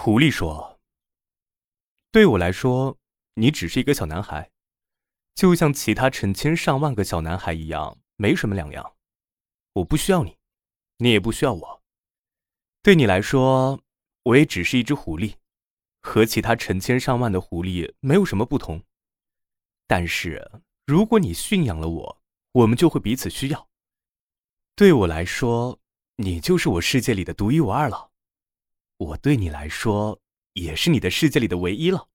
狐狸说：“对我来说，你只是一个小男孩，就像其他成千上万个小男孩一样，没什么两样。我不需要你，你也不需要我。对你来说，我也只是一只狐狸，和其他成千上万的狐狸没有什么不同。但是，如果你驯养了我，我们就会彼此需要。对我来说，你就是我世界里的独一无二了。”我对你来说，也是你的世界里的唯一了。